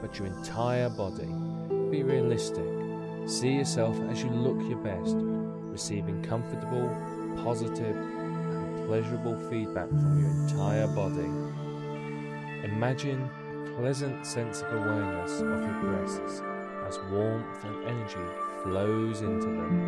but your entire body. Be realistic. See yourself as you look your best, receiving comfortable, positive, and pleasurable feedback from your entire body. Imagine a pleasant sense of awareness of your breasts as warmth and energy flows into them.